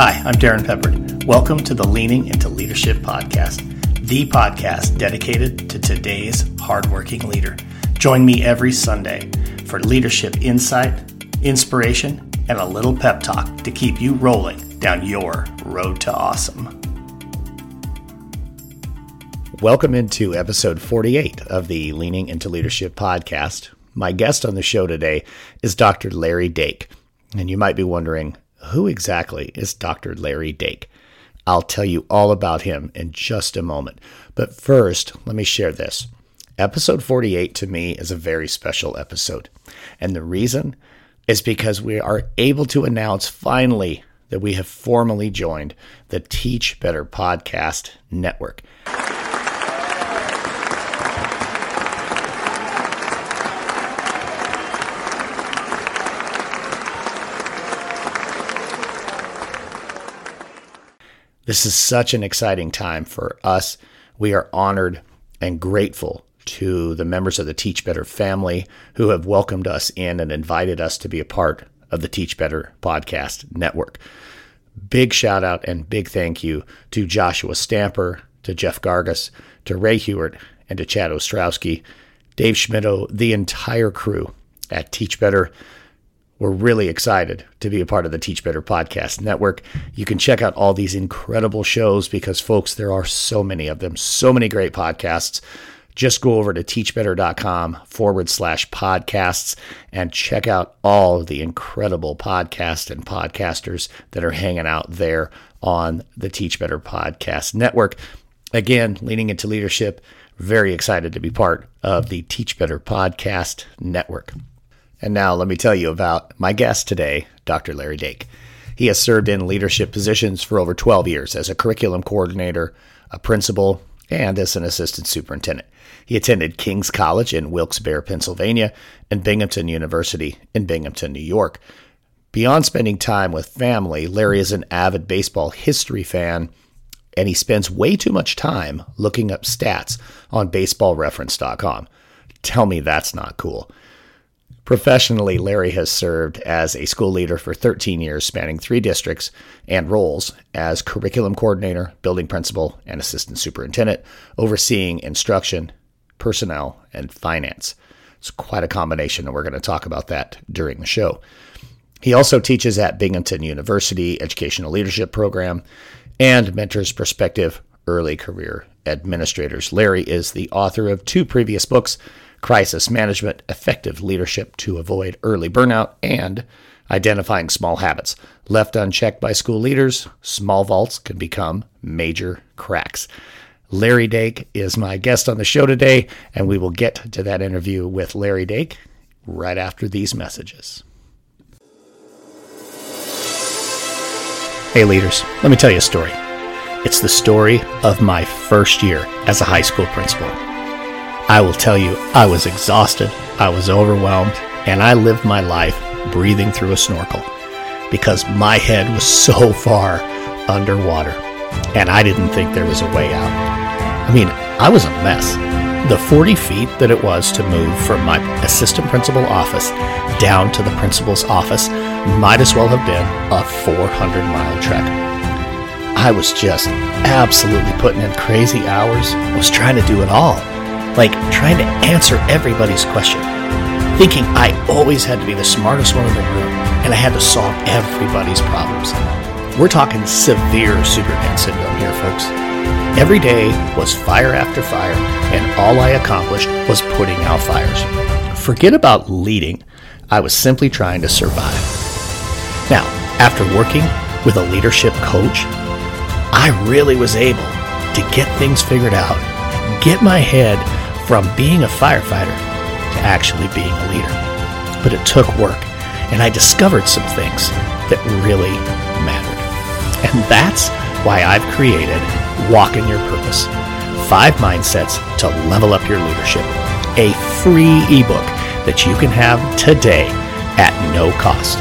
Hi, I'm Darrin Peppard. Welcome to the Leaning into Leadership podcast, the podcast dedicated to today's hardworking leader. Join me every Sunday for leadership insight, inspiration, and a little pep talk to keep you rolling down your road to awesome. Welcome into episode 48 of the Leaning into Leadership podcast. My guest on the show today is Dr. Larry Dake. And you might be wondering, who exactly is Dr. Larry Dake? I'll tell you all about him in just a moment. But first, let me share this. Episode 48 to me is a very special episode. And the reason is because we are able to announce finally that we have formally joined the Teach Better Podcast Network. This is such an exciting time for us. We are honored and grateful to the members of the Teach Better family who have welcomed us in and invited us to be a part of the Teach Better podcast network. Big shout out and big thank you to Joshua Stamper, to Jeff Gargas, to Rae Hughart, and to Chad Ostrowski, Dave Schmittou, the entire crew at Teach Better. We're really excited to be a part of the Teach Better Podcast Network. You can check out all these incredible shows because, folks, there are so many of them, so many great podcasts. Just go over to teachbetter.com forward slash podcasts and check out all the incredible podcasts and podcasters that are hanging out there on the Teach Better Podcast Network. Again, leaning into leadership, very excited to be part of the Teach Better Podcast Network. And now let me tell you about my guest today, Dr. Larry Dake. He has served in leadership positions for over 12 years as a curriculum coordinator, a principal, and as an assistant superintendent. He attended King's College in Wilkes-Barre, Pennsylvania, and Binghamton University in Binghamton, New York. Beyond spending time with family, Larry is an avid baseball history fan, and he spends way too much time looking up stats on baseballreference.com. Tell me that's not cool. Professionally, Larry has served as a school leader for 13 years, spanning three districts and roles as curriculum coordinator, building principal, and assistant superintendent, overseeing instruction, personnel, and finance. It's quite a combination, and we're going to talk about that during the show. He also teaches at Binghamton University Educational Leadership Program and mentors prospective early career administrators. Larry is the author of two previous books crisis management, effective leadership to avoid early burnout, and identifying small habits. Left unchecked by school leaders, small faults can become major cracks. Larry Dake is my guest on the show today, and we will get to that interview with Larry Dake right after these messages. Hey, leaders, let me tell you a story. It's the story of my first year as a high school principal. I will tell you, I was exhausted, I was overwhelmed, and I lived my life breathing through a snorkel because my head was so far underwater and I didn't think there was a way out. I mean, I was a mess. The 40 feet that it was to move from my assistant principal office down to the principal's office might as well have been a 400 mile trek. I was just absolutely putting in crazy hours. I was trying to do it all like trying to answer everybody's question, thinking I always had to be the smartest one in the room and I had to solve everybody's problems. We're talking severe Superman syndrome here, folks. Every day was fire after fire, and all I accomplished was putting out fires. Forget about leading, I was simply trying to survive. Now, after working with a leadership coach, I really was able to get things figured out, get my head from being a firefighter to actually being a leader. But it took work, and I discovered some things that really mattered. And that's why I've created Walk in Your Purpose Five Mindsets to Level Up Your Leadership, a free ebook that you can have today at no cost.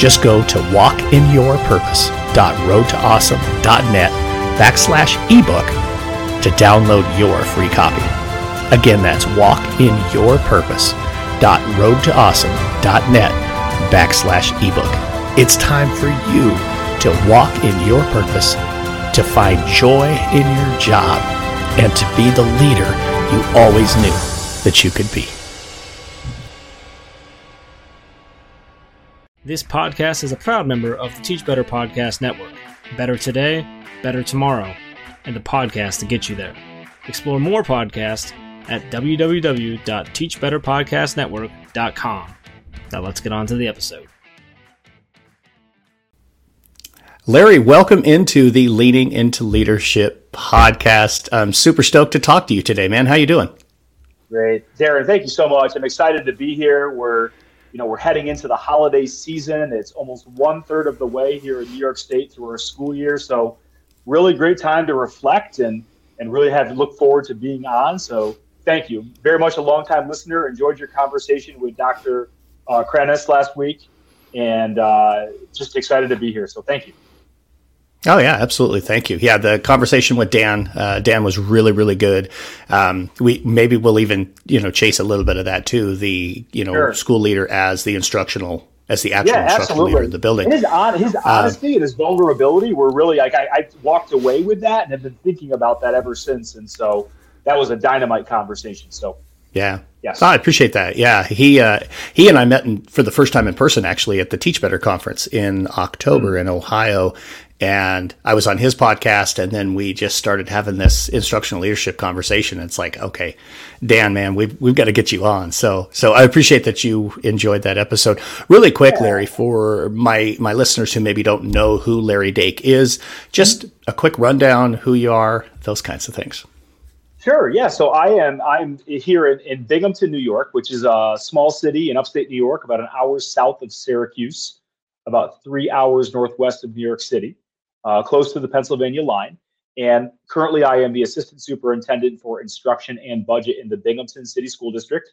Just go to walkinyourpurpose.roadtoawesome.net backslash ebook to download your free copy. Again, that's walkinyourpurpose.roadtoawesome.net backslash ebook. It's time for you to walk in your purpose, to find joy in your job, and to be the leader you always knew that you could be. This podcast is a proud member of the Teach Better Podcast Network. Better today, better tomorrow, and the podcast to get you there. Explore more podcasts at www.teachbetterpodcastnetwork.com. Now let's get on to the episode. Larry, welcome into the Leaning into Leadership podcast. I'm super stoked to talk to you today, man. How you doing? Great, Darrin. Thank you so much. I'm excited to be here. We're, you know, we're heading into the holiday season. It's almost one third of the way here in New York State through our school year. So, really great time to reflect and and really have look forward to being on. So, thank you very much. A long time listener. Enjoyed your conversation with Dr. Uh, Kranes last week, and uh, just excited to be here. So, thank you. Oh yeah, absolutely. Thank you. Yeah, the conversation with Dan, uh, Dan was really, really good. Um, we maybe we'll even you know chase a little bit of that too. The you know sure. school leader as the instructional as the actual yeah, instructional absolutely. leader in the building. And his on, his uh, honesty and his vulnerability were really like I, I walked away with that and have been thinking about that ever since. And so that was a dynamite conversation. So yeah. Yes. Oh, I appreciate that. Yeah. He uh, he and I met in, for the first time in person actually at the Teach Better conference in October mm-hmm. in Ohio and I was on his podcast, and then we just started having this instructional leadership conversation. It's like, okay, Dan, man, we've we've got to get you on. So so I appreciate that you enjoyed that episode. Really quick, Larry, for my my listeners who maybe don't know who Larry Dake is, just a quick rundown, who you are, those kinds of things. Sure. Yeah. So I am. I'm here in, in Binghamton, New York, which is a small city in upstate New York, about an hour south of Syracuse, about three hours northwest of New York City uh, close to the Pennsylvania line. And currently, I am the assistant superintendent for instruction and budget in the Binghamton City School District.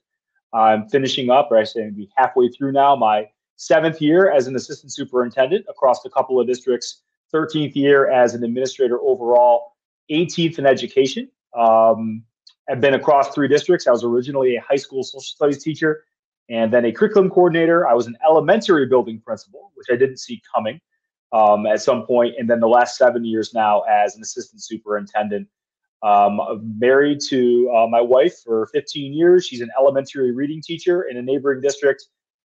I'm finishing up, or I say be halfway through now, my seventh year as an assistant superintendent across a couple of districts, 13th year as an administrator overall, 18th in education. Um, I've been across three districts. I was originally a high school social studies teacher and then a curriculum coordinator. I was an elementary building principal, which I didn't see coming um, at some point, and then the last seven years now as an assistant superintendent. Um, married to uh, my wife for 15 years. She's an elementary reading teacher in a neighboring district,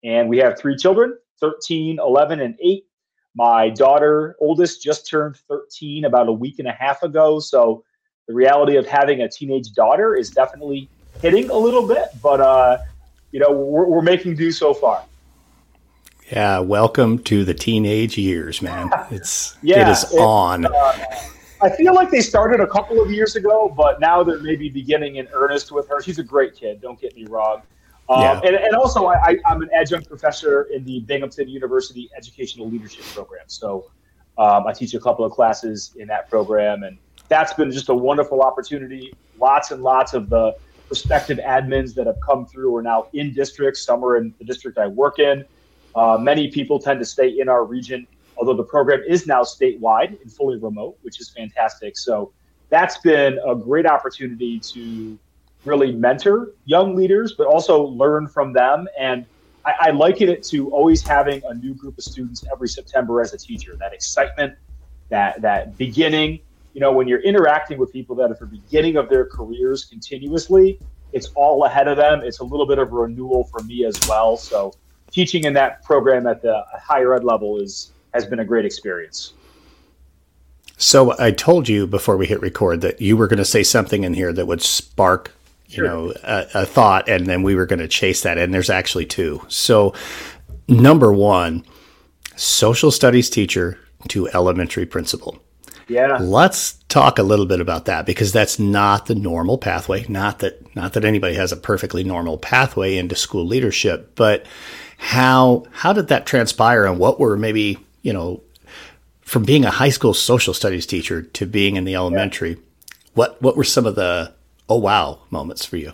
and we have three children 13, 11, and 8. My daughter, oldest, just turned 13 about a week and a half ago. So the reality of having a teenage daughter is definitely hitting a little bit, but uh, you know we're, we're making do so far. Yeah, welcome to the teenage years, man. It's yeah, it is it, on. Uh, I feel like they started a couple of years ago, but now they're maybe beginning in earnest with her. She's a great kid. Don't get me wrong. Um, yeah. and, and also, I, am an adjunct professor in the Binghamton University Educational Leadership Program. So um, I teach a couple of classes in that program, and that's been just a wonderful opportunity. Lots and lots of the prospective admins that have come through are now in districts. Some are in the district I work in. Uh, many people tend to stay in our region, although the program is now statewide and fully remote, which is fantastic. So that's been a great opportunity to really mentor young leaders, but also learn from them. And I, I liken it to always having a new group of students every September as a teacher. That excitement, that that beginning. You know, when you're interacting with people that are at the beginning of their careers continuously, it's all ahead of them. It's a little bit of renewal for me as well. So teaching in that program at the higher ed level is has been a great experience. So I told you before we hit record that you were going to say something in here that would spark, you sure. know, a, a, thought, and then we were going to chase that. And there's actually two. So number one, social studies teacher to elementary principal. Yeah. Let's talk a little bit about that because that's not the normal pathway. Not that not that anybody has a perfectly normal pathway into school leadership, but how how did that transpire and what were maybe you know from being a high school social studies teacher to being in the elementary yeah. what what were some of the oh wow moments for you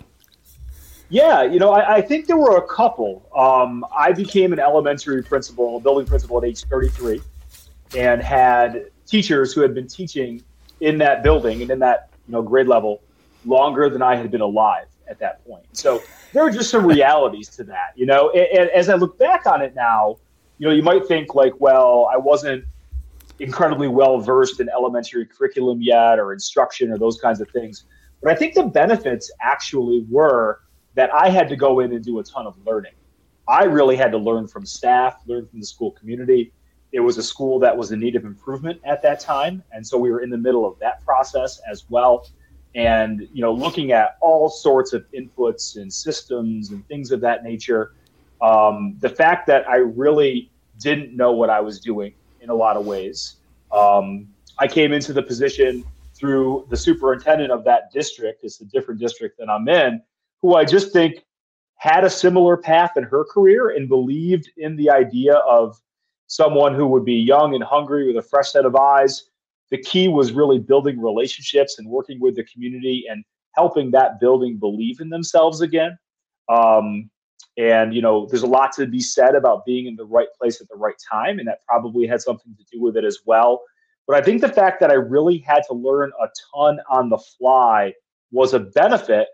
yeah you know i, I think there were a couple um, i became an elementary principal building principal at age 33 and had teachers who had been teaching in that building and in that you know grade level longer than i had been alive at that point so there are just some realities to that, you know. And, and, as I look back on it now, you know, you might think like, well, I wasn't incredibly well versed in elementary curriculum yet or instruction or those kinds of things. But I think the benefits actually were that I had to go in and do a ton of learning. I really had to learn from staff, learn from the school community. It was a school that was in need of improvement at that time. And so we were in the middle of that process as well. And, you know, looking at all sorts of inputs and systems and things of that nature. Um, the fact that I really didn't know what I was doing in a lot of ways. Um, I came into the position through the superintendent of that district. It's a different district than I'm in, who I just think had a similar path in her career and believed in the idea of someone who would be young and hungry with a fresh set of eyes. The key was really building relationships and working with the community and helping that building believe in themselves again. Um, and, you know, there's a lot to be said about being in the right place at the right time. And that probably had something to do with it as well. But I think the fact that I really had to learn a ton on the fly was a benefit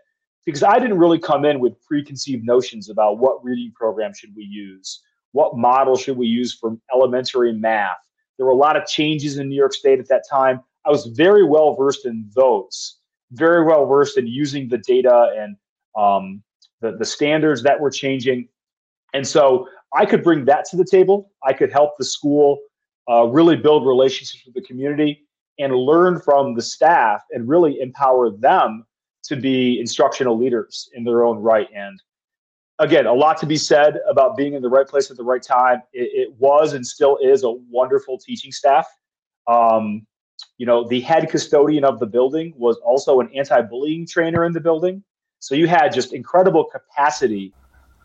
because I didn't really come in with preconceived notions about what reading program should we use, what model should we use for elementary math. There were a lot of changes in New York State at that time. I was very well versed in those, very well versed in using the data and um, the, the standards that were changing. And so I could bring that to the table. I could help the school uh, really build relationships with the community and learn from the staff and really empower them to be instructional leaders in their own right. And again, a lot to be said about being in the right place at the right time. It, it was and still is a wonderful teaching staff. Um, you know, the head custodian of the building was also an anti-bullying trainer in the building. So you had just incredible capacity.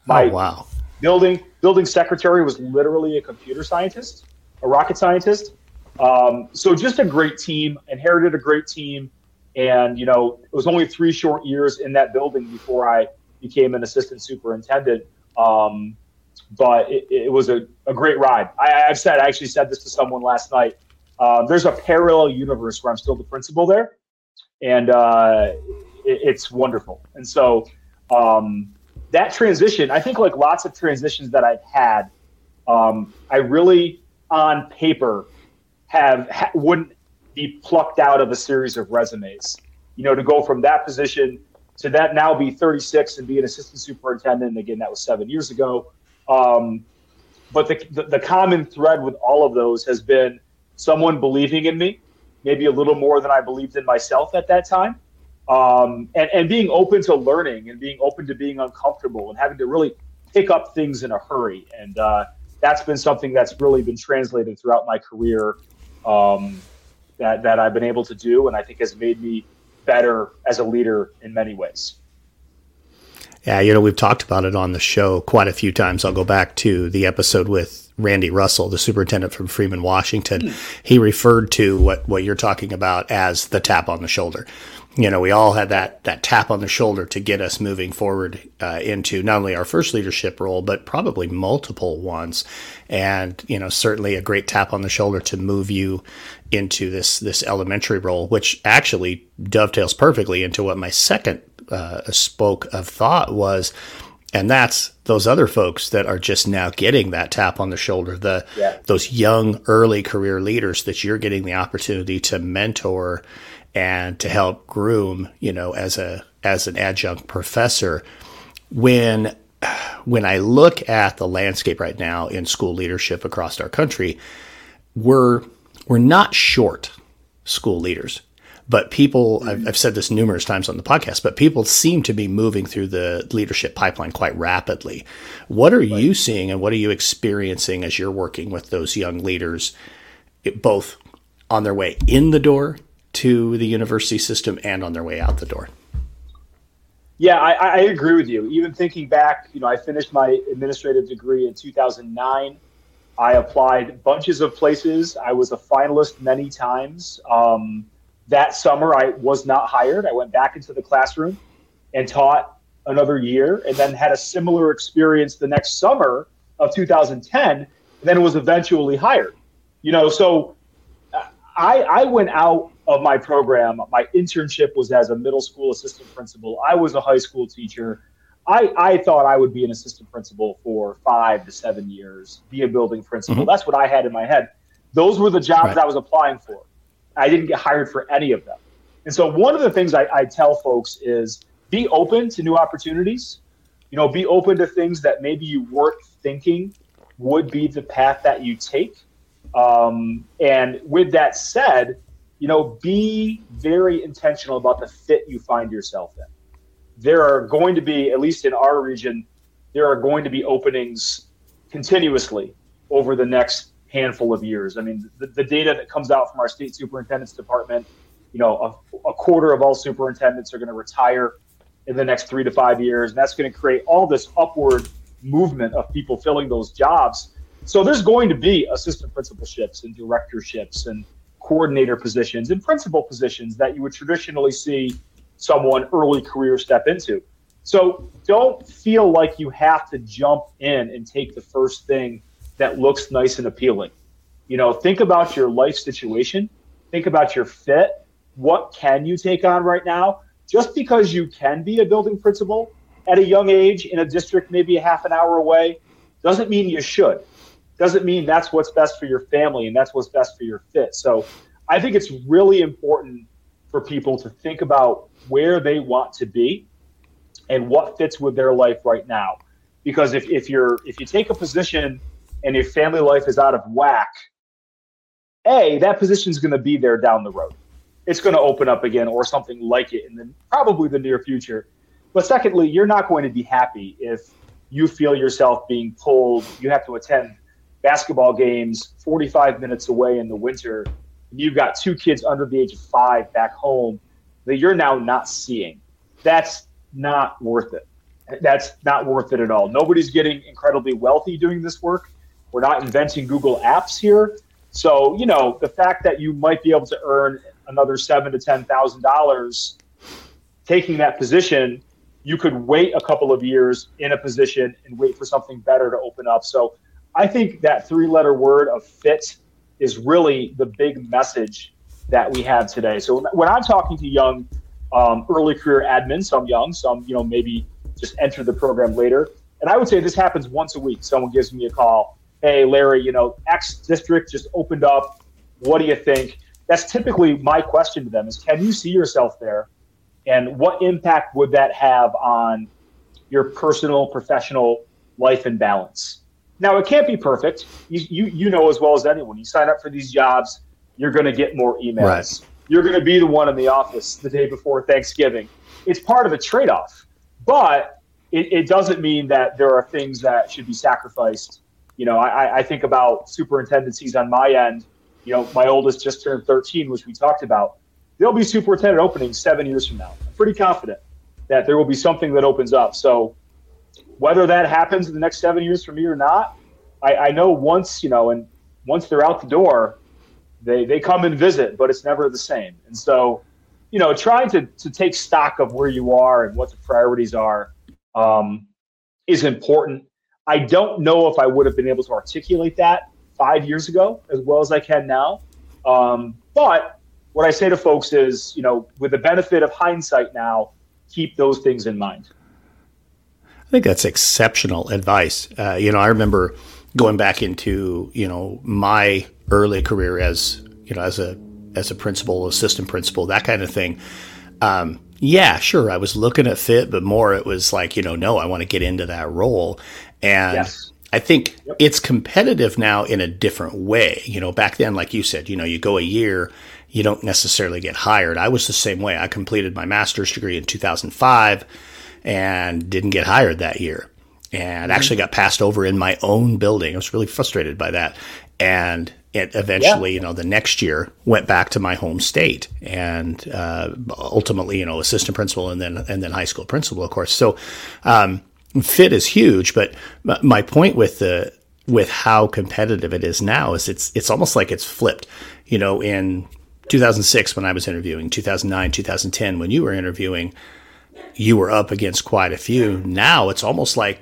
My oh, wow. building building secretary was literally a computer scientist, a rocket scientist. Um, so just a great team, inherited a great team, and you know it was only three short years in that building before I became an assistant superintendent. Um, but it, it was a, a, great ride. I, have said I actually said this to someone last night. Uh, there's a parallel universe where I'm still the principal there, and uh, it, it's wonderful. And so um, that transition, I think, like lots of transitions that I've had, um, I really, on paper, have ha- wouldn't be plucked out of a series of resumes. You know, to go from that position to that now be 36 and be an assistant superintendent. And Again, that was seven years ago. Um, but the, the, the common thread with all of those has been someone believing in me, maybe a little more than I believed in myself at that time um, and, and being open to learning and being open to being uncomfortable and having to really pick up things in a hurry. And uh, that's been something that's really been translated throughout my career um, that, that I've been able to do and I think has made me better as a leader in many ways. Yeah, you know, we've talked about it on the show quite a few times. I'll go back to the episode with Randy Russell, the superintendent from Freeman, Washington. Mm. He referred to what, what you're talking about as the tap on the shoulder you know, we all had that that tap on the shoulder to get us moving forward uh, into not only our first leadership role, but probably multiple ones, and you know, certainly a great tap on the shoulder to move you into this this elementary role, which actually dovetails perfectly into what my second uh, spoke of thought was, and that's those other folks that are just now getting that tap on the shoulder, the yeah. those young early career leaders that you're getting the opportunity to mentor and to help groom, you know, as a as an adjunct professor. When when I look at the landscape right now in school leadership across our country, we're we're not short school leaders, but people mm-hmm. I've, I've, said this numerous times on the podcast, but people seem to be moving through the leadership pipeline quite rapidly. What are right. you seeing, and what are you experiencing as you're working with those young leaders, both on their way in the door to the university system and on their way out the door. Yeah, I, I, agree with you. Even thinking back, you know, I finished my administrative degree in 2009. I applied bunches of places. I was a finalist many times. Um, that summer, I was not hired. I went back into the classroom and taught another year, and then had a similar experience the next summer of 2010. And then was eventually hired. You know, so I, I went out of my program. My internship was as a middle school assistant principal. I was a high school teacher. I, I thought I would be an assistant principal for five to seven years, be a building principal. Mm-hmm. That's what I had in my head. Those were the jobs right. I was applying for. I didn't get hired for any of them. And so one of the things I, I tell folks is be open to new opportunities. You know, be open to things that maybe you weren't thinking would be the path that you take. Um, and with that said, you know, be very intentional about the fit you find yourself in. There are going to be, at least in our region, there are going to be openings continuously over the next handful of years. I mean, the, the data that comes out from our state superintendent's department, you know, a, a quarter of all superintendents are going to retire in the next three to five years, and that's going to create all this upward movement of people filling those jobs. So there's going to be assistant principalships and directorships and coordinator positions and principal positions that you would traditionally see someone early career step into. So don't feel like you have to jump in and take the first thing that looks nice and appealing. You know, think about your life situation, think about your fit. What can you take on right now? Just because you can be a building principal at a young age in a district maybe a half an hour away doesn't mean you should. Doesn't mean that's what's best for your family and that's what's best for your fit. So I think it's really important for people to think about where they want to be and what fits with their life right now. Because if, if you're if you take a position and your family life is out of whack, A, that position is going to be there down the road. It's going to open up again or something like it in the probably the near future. But secondly, you're not going to be happy if you feel yourself being pulled. You have to attend basketball games 45 minutes away in the winter. And you've got two kids under the age of five back home that you're now not seeing. That's not worth it. That's not worth it at all. Nobody's getting incredibly wealthy doing this work. We're not inventing Google Apps here. So, you know, the fact that you might be able to earn another seven to ten thousand dollars taking that position, you could wait a couple of years in a position and wait for something better to open up. So I think that three letter word of fit is really the big message that we have today. So when I'm talking to young um, early career admins, some young, some you know maybe just enter the program later. And I would say this happens once a week. Someone gives me a call. Hey, Larry, you know X district just opened up. What do you think? That's typically my question to them: is Can you see yourself there? And what impact would that have on your personal, professional life and balance? Now, it can't be perfect. You, you, you know as well as anyone. You sign up for these jobs, you're going to get more emails. Right you're going to be the one in the office the day before Thanksgiving. It's part of a trade off, but it, it, doesn't mean that there are things that should be sacrificed. You know, I, I think about superintendencies on my end. You know, my oldest just turned 13, which we talked about. There'll be superintendent openings seven years from now. I'm pretty confident that there will be something that opens up. So, whether that happens in the next seven years for me or not, I, I know once, you know, and once they're out the door, they they come and visit, but it's never the same. And so, you know, trying to to take stock of where you are and what the priorities are um, is important. I don't know if I would have been able to articulate that five years ago as well as I can now. Um, but what I say to folks is, you know, with the benefit of hindsight now, keep those things in mind. I think that's exceptional advice. Uh, you know, I remember going back into you know my early career as you know as a as a principal, assistant principal, that kind of thing. Um, yeah, sure, I was looking at fit, but more it was like you know, no, I want to get into that role, and yes. I think yep. it's competitive now in a different way. You know, back then, like you said, you know, you go a year, you don't necessarily get hired. I was the same way. I completed my master's degree in 2005 and didn't get hired that year and mm-hmm. actually got passed over in my own building. I was really frustrated by that. And it eventually, yeah. you know, the next year went back to my home state and uh, ultimately, you know, assistant principal and then and then high school principal, of course. So um, fit is huge, but my point with the with how competitive it is now is it's it's almost like it's flipped. You know, in 2006 when I was interviewing, 2009, 2010 when you were interviewing, you were up against quite a few. Now it's almost like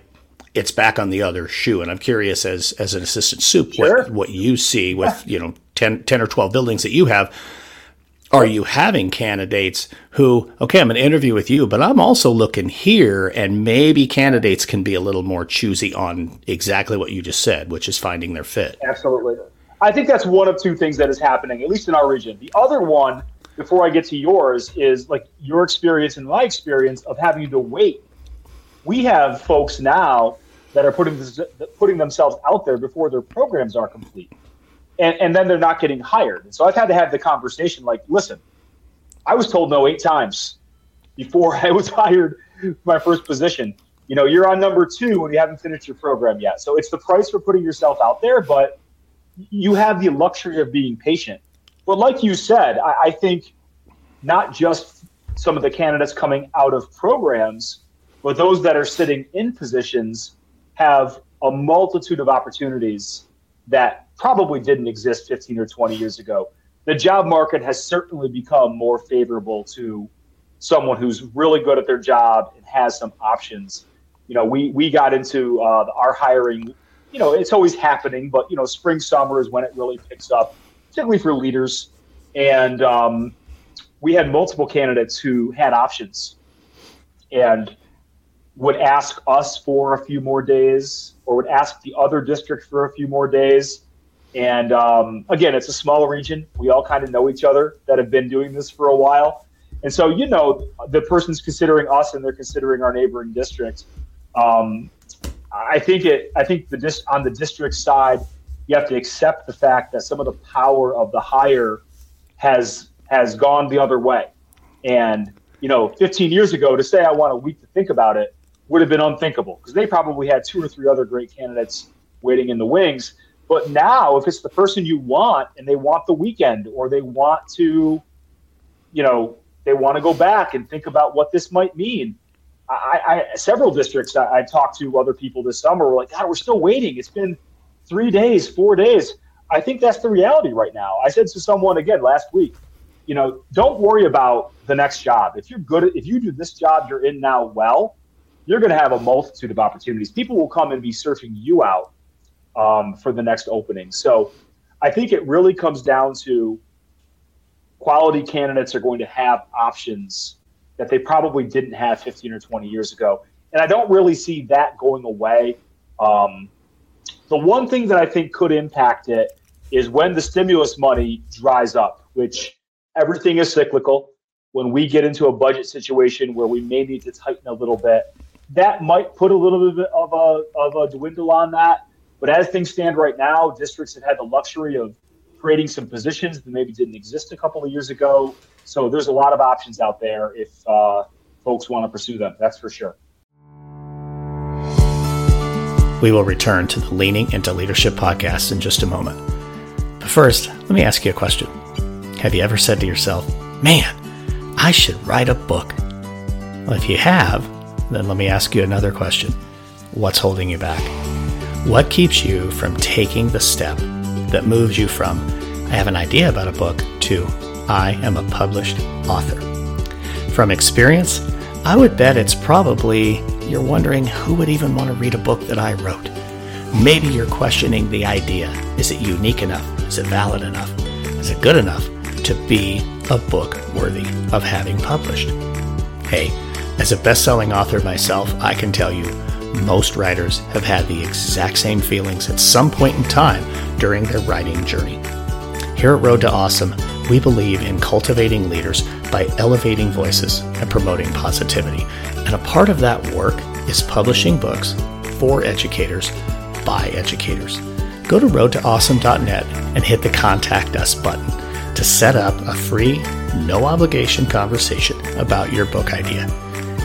it's back on the other shoe. And I'm curious as as an assistant soup sure. what, what you see with, you know, 10, 10 or 12 buildings that you have. Are you having candidates who, okay, I'm going to interview with you, but I'm also looking here, and maybe candidates can be a little more choosy on exactly what you just said, which is finding their fit? Absolutely. I think that's one of two things that is happening, at least in our region. The other one, before I get to yours, is like your experience and my experience of having to wait. We have folks now that are putting this, putting themselves out there before their programs are complete, and and then they're not getting hired. And so I've had to have the conversation like, listen, I was told no eight times before I was hired for my first position. You know, you're on number two when you haven't finished your program yet. So it's the price for putting yourself out there, but you have the luxury of being patient. But like you said, I, I think not just some of the candidates coming out of programs, but those that are sitting in positions have a multitude of opportunities that probably didn't exist 15 or 20 years ago. The job market has certainly become more favorable to someone who's really good at their job and has some options. You know, we we got into uh, our hiring you know, it's always happening, but you know, spring summer is when it really picks up, particularly for leaders. And um, we had multiple candidates who had options and would ask us for a few more days, or would ask the other district for a few more days. And um, again, it's a smaller region. We all kind of know each other that have been doing this for a while. And so, you know, the person's considering us and they're considering our neighboring district. Um, I think it. I think the dis, on the district side, you have to accept the fact that some of the power of the hire has has gone the other way. And you know, 15 years ago, to say I want a week to think about it would have been unthinkable because they probably had two or three other great candidates waiting in the wings. But now, if it's the person you want and they want the weekend or they want to, you know, they want to go back and think about what this might mean, I, I several districts I, I, talked to other people this summer were like, God, we're still waiting. It's been three days, four days. I think that's the reality right now. I said to someone again last week, you know, don't worry about the next job. If you're good if you do this job you're in now well, you're going to have a multitude of opportunities. People will come and be searching you out um, for the next opening. So I think it really comes down to quality candidates are going to have options that they probably didn't have 15 or 20 years ago. And I don't really see that going away. Um, the one thing that I think could impact it is when the stimulus money dries up, which everything is cyclical. When we get into a budget situation where we may need to tighten a little bit, that might put a little bit of a, of a dwindle on that. But as things stand right now, districts have had the luxury of creating some positions that maybe didn't exist a couple of years ago. So there's a lot of options out there if uh, folks want to pursue them. That's for sure. We will return to the Leaning into Leadership podcast in just a moment. But first, let me ask you a question. Have you ever said to yourself, man, I should write a book? Well, if you have, then let me ask you another question. What's holding you back? What keeps you from taking the step that moves you from, I have an idea about a book, to I am a published author. From experience, I would bet it's probably you're wondering who would even want to read a book that I wrote. Maybe you're questioning the idea. Is it unique enough? Is it valid enough? Is it good enough to be a book worthy of having published? Hey, as a best selling author myself, I can tell you most writers have had the exact same feelings at some point in time during their writing journey. Here at Road to Awesome, we believe in cultivating leaders by elevating voices and promoting positivity. And a part of that work is publishing books for educators by educators. Go to roadtoawesome.net and hit the Contact Us button to set up a free, no obligation conversation about your book idea.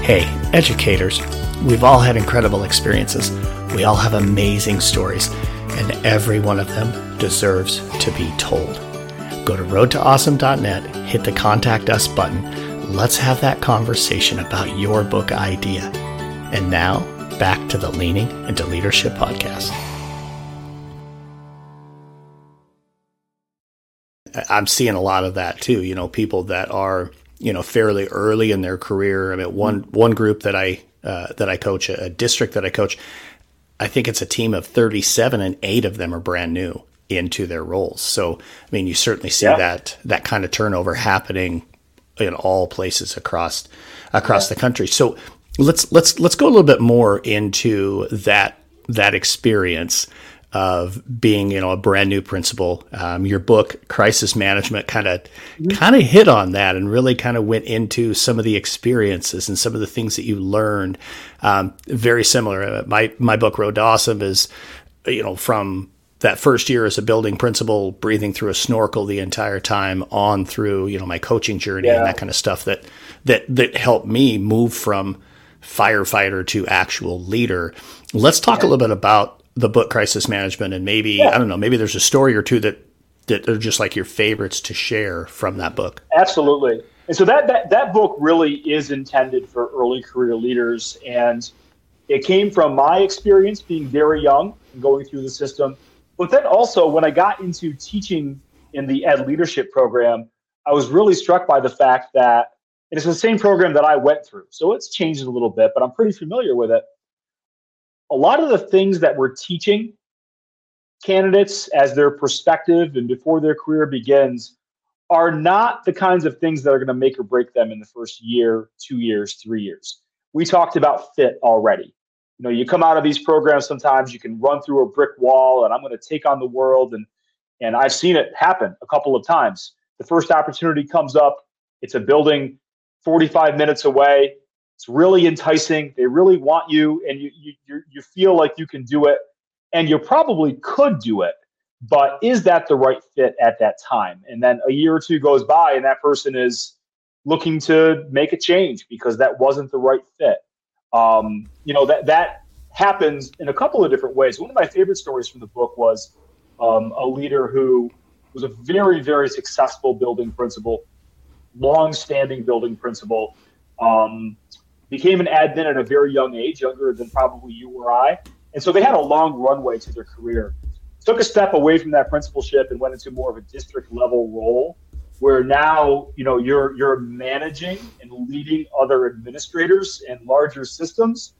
Hey, educators, we've all had incredible experiences. We all have amazing stories, and every one of them deserves to be told. Go to roadtoawesome.net, hit the Contact Us button. Let's have that conversation about your book idea. And now, back to the Leaning into Leadership podcast. I'm seeing a lot of that too. You know, people that are you know fairly early in their career. I mean, one one group that I uh, that I coach, a, a district that I coach, I think it's a team of 37, and eight of them are brand new into their roles. So, I mean, you certainly see yeah. that that kind of turnover happening in all places across across yeah. the country. So, let's let's let's go a little bit more into that that experience. of being, you know, a brand new principal. Um, your book, Crisis Management, kind of kind of hit on that and really kind of went into some of the experiences and some of the things that you learned. Um, very similar. Uh, my my book, Road to Awesome, is you know from that first year as a building principal, breathing through a snorkel the entire time, on through you know my coaching journey yeah. and that kind of stuff that that that helped me move from firefighter to actual leader. Let's talk yeah. a little bit about the book Crisis Management and maybe yeah. I don't know, maybe there's a story or two that that are just like your favorites to share from that book. Absolutely. And so that that that book really is intended for early career leaders and it came from my experience being very young and going through the system. But then also when I got into teaching in the ed leadership program, I was really struck by the fact that it's the same program that I went through. So it's changed a little bit, but I'm pretty familiar with it. A lot of the things that we're teaching candidates as their perspective and before their career begins are not the kinds of things that are going to make or break them in the first year, two years, three years. We talked about fit already. You know, you come out of these programs sometimes you can run through a brick wall and I'm going to take on the world and and I've seen it happen a couple of times. The first opportunity comes up, it's a building 45 minutes away. It's really enticing. They really want you, and you you you feel like you can do it, and you probably could do it. But is that the right fit at that time? And then a year or two goes by, and that person is looking to make a change because that wasn't the right fit. Um, you know that that happens in a couple of different ways. One of my favorite stories from the book was um, a leader who was a very very successful building principal long-standing building principal. Um, became an admin at a very young age, younger than probably you or I, and so they had a long runway to their career. Took a step away from that principalship and went into more of a district level role, where now you know you're you're managing and leading other administrators and larger systems.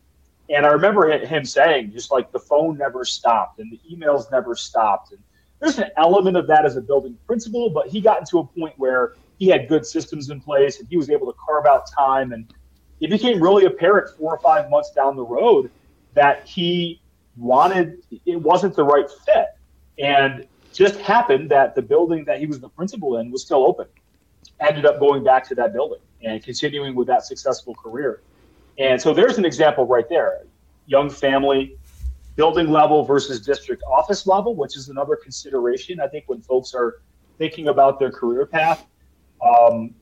And I remember him saying, just like the phone never stopped and the emails never stopped. And there's an element of that as a building principal, but he got into a point where he had good systems in place and he was able to carve out time. And it became really apparent four or five months down the road that he wanted, it wasn't the right fit. And just happened that the building that he was the principal in was still open. Ended up going back to that building and continuing with that successful career. And so there's an example right there. Young family, building level versus district office level, which is another consideration. I think when folks are thinking about their career path, um,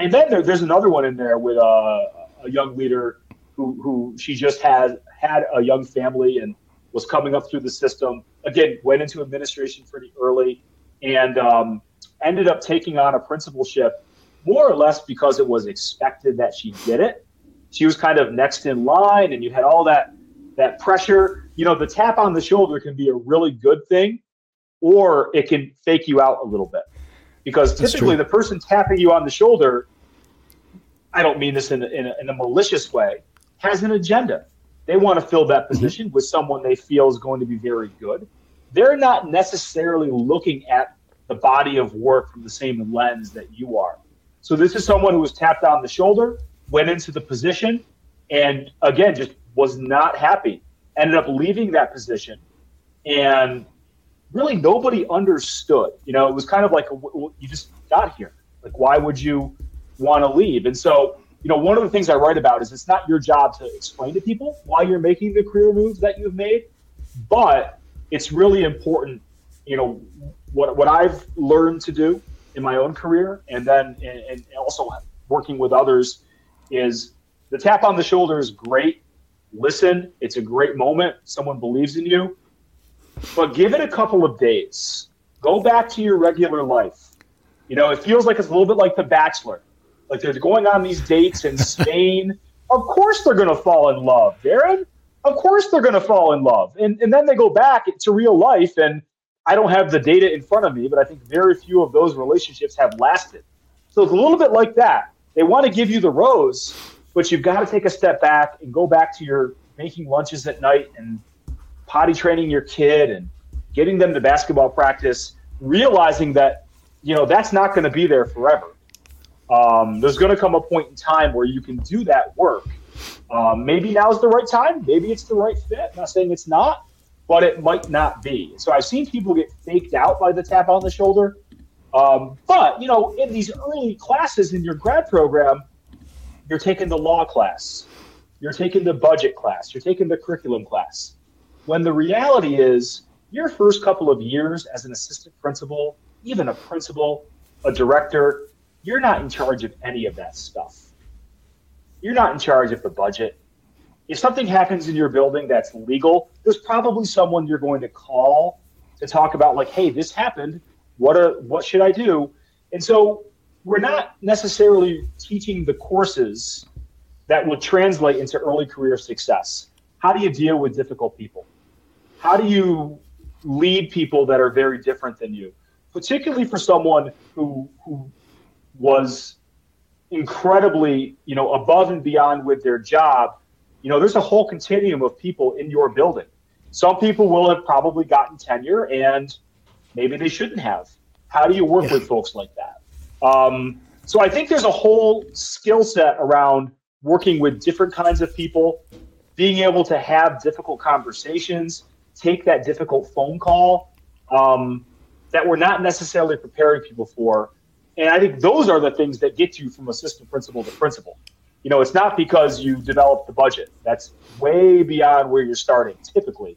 and then there, there's another one in there with uh, a young leader who, who she just had had a young family and was coming up through the system. Again, went into administration pretty early and um, ended up taking on a principalship more or less because it was expected that she did it. She was kind of next in line, and you had all that that pressure. You know, the tap on the shoulder can be a really good thing, or it can fake you out a little bit because typically the person tapping you on the shoulder, I don't mean this in a, in a, in a malicious way, has an agenda. They want to fill that mm-hmm. position mm-hmm. with someone they feel is going to be very good. They're not necessarily looking at the body of work from the same lens that you are. So this is someone who was tapped on the shoulder, went into the position, and again just was not happy. Ended up leaving that position, and really nobody understood. You know, it was kind of like a, you just got here. Like, why would you want to leave? And so, you know, one of the things I write about is it's not your job to explain to people why you're making the career moves that you've made, but it's really important. You know, what what I've learned to do in my own career, and then and, and also working with others, is the tap on the shoulder is great. Listen, it's a great moment. Someone believes in you but give it a couple of days. Go back to your regular life. You know, it feels like it's a little bit like The Bachelor. Like they're going on these dates in Spain. of course they're going to fall in love, Darrin. Of course they're going to fall in love. And, and then they go back to real life. And I don't have the data in front of me, but I think very few of those relationships have lasted. So it's a little bit like that. They want to give you the rose, but you've got to take a step back and go back to your making lunches at night and potty training your kid and getting them to basketball practice, realizing that you know that's not going to be there forever. Um, there's going to come a point in time where you can do that work. Um, maybe now's the right time. Maybe it's the right fit. I'm not saying it's not, but it might not be. So I've seen people get faked out by the tap on the shoulder. Um, but, you know, in these early classes in your grad program, you're taking the law class, you're taking the budget class, you're taking the curriculum class. When the reality is, your first couple of years as an assistant principal, even a principal, a director, you're not in charge of any of that stuff. You're not in charge of the budget. If something happens in your building that's legal, there's probably someone you're going to call to talk about, like, hey, this happened. What are what should I do? And so we're not necessarily teaching the courses that will translate into early career success. How do you deal with difficult people? How do you lead people that are very different than you? Particularly for someone who who was incredibly, you know, above and beyond with their job. You know, there's a whole continuum of people in your building. Some people will have probably gotten tenure and maybe they shouldn't have. How do you work yeah. with folks like that? Um, so I think there's a whole skill set around working with different kinds of people, being able to have difficult conversations, take that difficult phone call um, that we're not necessarily preparing people for. And I think those are the things that get you from assistant principal to principal. You know, it's not because you developed the budget. That's way beyond where you're starting typically.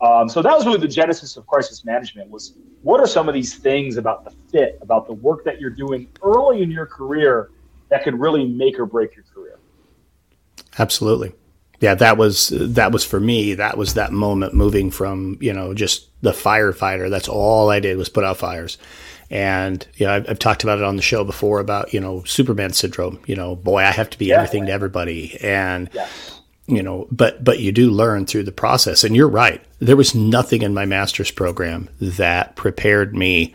Um, so that was really the genesis of crisis management was what are some of these things about the fit, about the work that you're doing early in your career that could really make or break your career? Absolutely. Yeah, that was that was for me. That was that moment moving from you know just the firefighter. That's all I did was put out fires, and you know I've, I've talked about it on the show before about you know Superman syndrome. You know, boy, I have to be yeah. everything to everybody, and yeah you know, but but you do learn through the process. And you're right. There was nothing in my master's program that prepared me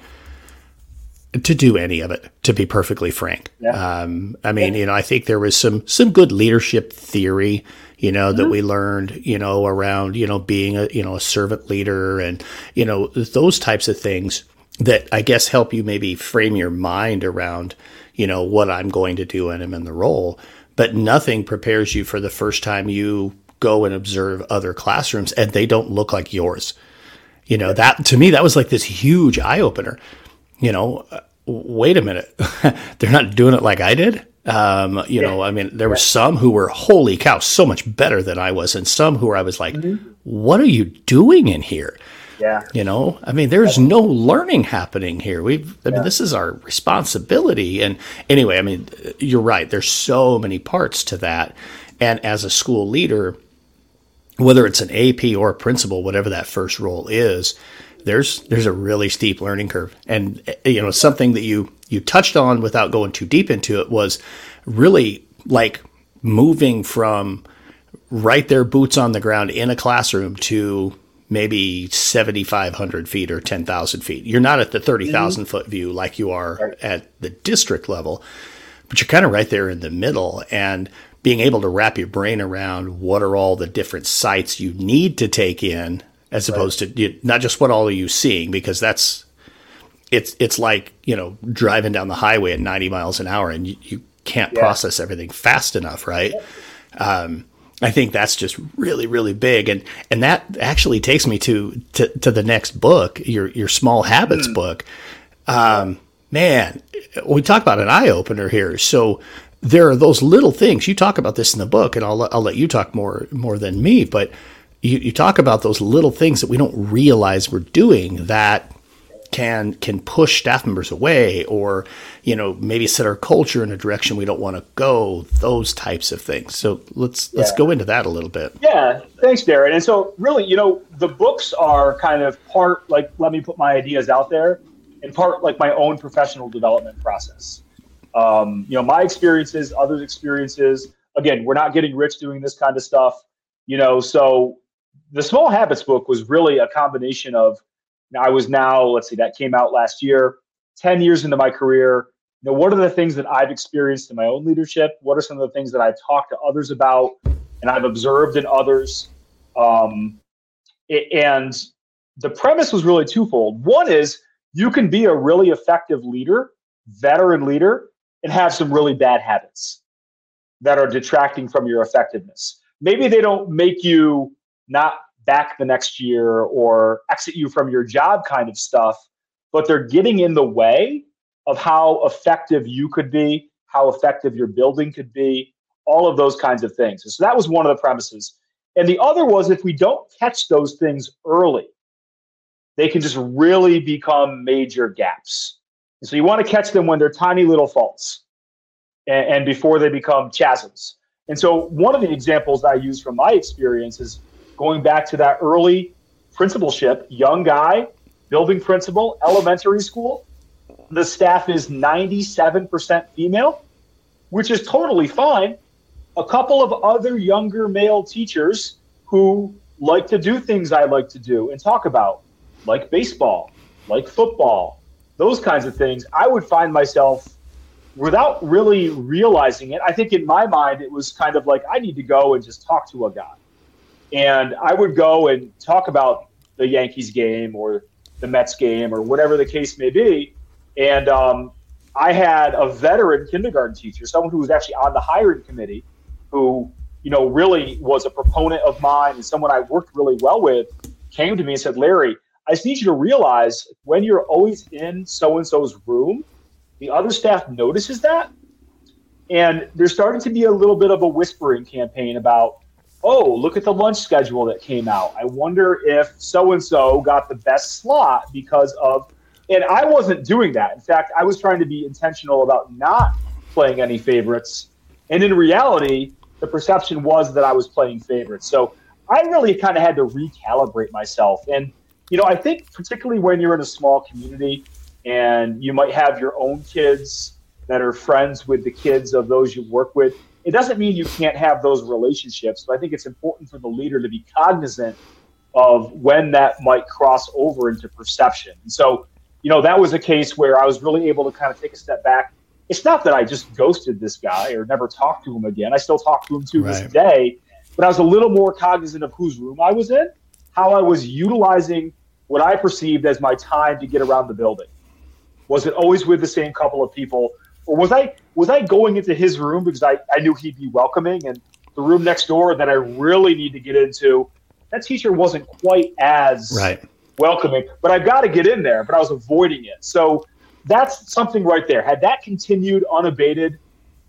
to do any of it. To be perfectly frank, yeah. um, I mean, you know, I think there was some some good leadership theory, you know, mm-hmm. that we learned, you know, around you know being a you know a servant leader and you know those types of things that I guess help you maybe frame your mind around you know what I'm going to do and I'm in the role but nothing prepares you for the first time you go and observe other classrooms and they don't look like yours. You know, that to me, that was like this huge eye opener. You know, uh, wait a minute, they're not doing it like I did. Um, you yeah. know, I mean, there were some who were holy cow, so much better than I was, and some who I was like, mm-hmm. what are you doing in here? Yeah. You know, I mean, there's no learning happening here. We've, I yeah. mean, this is our responsibility. And anyway, I mean, you're right. There's so many parts to that. And as a school leader, whether it's an AP or a principal, whatever that first role is, there's there's a really steep learning curve. And eh, you know, something that you you touched on without going too deep into it was really like moving from right there boots on the ground in a classroom to maybe 7,500 feet or 10,000 feet. You're not at the 30,000 mm-hmm. foot view like you are right. at the district level, but you're kind of right there in the middle. And being able to wrap your brain around what are all the different sites you need to take in, as right. opposed to not just what all are you seeing, because that's it's it's like you know driving down the highway at 90 miles an hour and you, you can't yeah. process everything fast enough, right? Um, I think that's just really, really big, and and that actually takes me to to, to the next book, your your small habits mm. book. Um, man, we talk about an eye opener here. So there are those little things you talk about this in the book, and I'll I'll let you talk more more than me, but you, you talk about those little things that we don't realize we're doing that can can push staff members away or you know maybe set our culture in a direction we don't want to go those types of things. So let's yeah. let's go into that a little bit. Yeah. Thanks Darrin and so really you know the books are kind of part like let me put my ideas out there and part like my own professional development process. Um, you know my experiences others experiences. Again we're not getting rich doing this kind of stuff you know so the small habits book was really a combination of I was now, let's see, that came out last year, 10 years into my career. You know, what are the things that I've experienced in my own leadership? What are some of the things that I've talked to others about and I've observed in others? Um, and the premise was really twofold. One is you can be a really effective leader, veteran leader, and have some really bad habits that are detracting from your effectiveness. Maybe they don't make you not back the next year or exit you from your job kind of stuff, but they're getting in the way of how effective you could be, how effective your building could be, all of those kinds of things. so that was one of the premises. And the other was if we don't catch those things early, they can just really become major gaps. And so you want to catch them when they're tiny little faults and, and before they become chasms. And so one of the examples I use from my experience is going back to that early principalship, young guy, building principal, elementary school. The staff is 97% female, which is totally fine. A couple of other younger male teachers who like to do things I like to do and talk about, like baseball, like football, those kinds of things. I would find myself without really realizing it. I think in my mind, it was kind of like I need to go and just talk to a guy. And I would go and talk about the Yankees game or the Mets game or whatever the case may be. And um, I had a veteran kindergarten teacher, someone who was actually on the hiring committee, who you know really was a proponent of mine and someone I worked really well with, came to me and said, "Larry, I just need you to realize when you're always in so and so's room, the other staff notices that, and there's starting to be a little bit of a whispering campaign about." Oh, look at the lunch schedule that came out. I wonder if so and so got the best slot because of and I wasn't doing that. In fact, I was trying to be intentional about not playing any favorites. And in reality, the perception was that I was playing favorites. So I really kind of had to recalibrate myself. And, you know, I think particularly when you're in a small community and you might have your own kids that are friends with the kids of those you work with, it doesn't mean you can't have those relationships. But I think it's important for the leader to be cognizant of when that might cross over into perception. And so you know, that was a case where I was really able to kind of take a step back. It's not that I just ghosted this guy or never talked to him again. I still talk to him to right. this day, but I was a little more cognizant of whose room I was in, how I was utilizing what I perceived as my time to get around the building. Was it always with the same couple of people? Or was I was I going into his room because I, I knew he'd be welcoming and the room next door that I really need to get into, that teacher wasn't quite as right welcoming, but I've got to get in there, but I was avoiding it. So that's something right there. Had that continued unabated,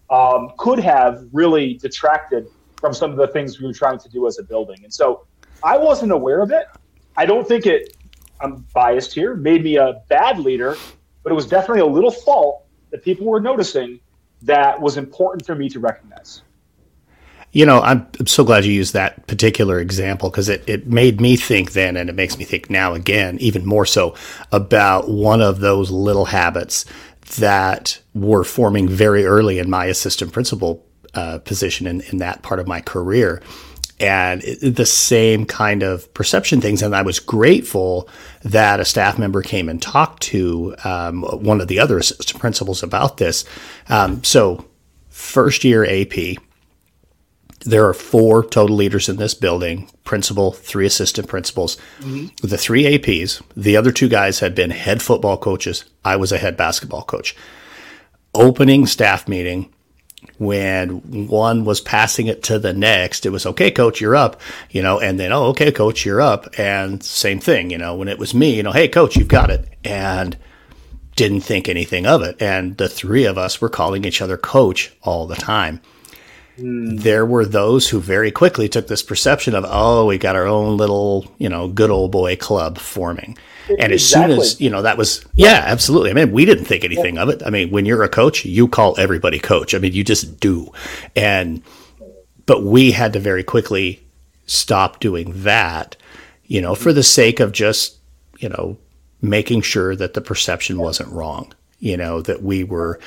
um, could have really detracted from some of the things we were trying to do as a building. And so I wasn't aware of it. I don't think it, I'm biased here, made me a bad leader, but it was definitely a little fault that people were noticing that was important for me to recognize. You know, I'm, I'm so glad you used that particular example because it, it made me think then, and it makes me think now again, even more so, about one of those little habits that were forming very early in my assistant principal uh, position in, in that part of my career. And it, the same kind of perception things. And I was grateful that a staff member came and talked to um, one of the other assistant principals about this. Um, so, first year AP, there are four total leaders in this building principal, three assistant principals. Mm-hmm. The three APs, the other two guys had been head football coaches. I was a head basketball coach. Opening staff meeting, when one was passing it to the next, it was okay, coach, you're up, you know, and then, oh, okay, coach, you're up. And same thing, you know, when it was me, you know, hey, coach, you've got it. And didn't think anything of it. And the three of us were calling each other coach all the time. Hmm. there were those who very quickly took this perception of, oh, we got our own little, you know, good old boy club forming. And as soon as, you know, that was, yeah, absolutely. I mean, we didn't think anything yeah. of it. I mean, when you're a coach, you call everybody coach. I mean, you just do. And, but we had to very quickly stop doing that, you know, for the sake of just, you know, making sure that the perception wasn't wrong, you know, that we were,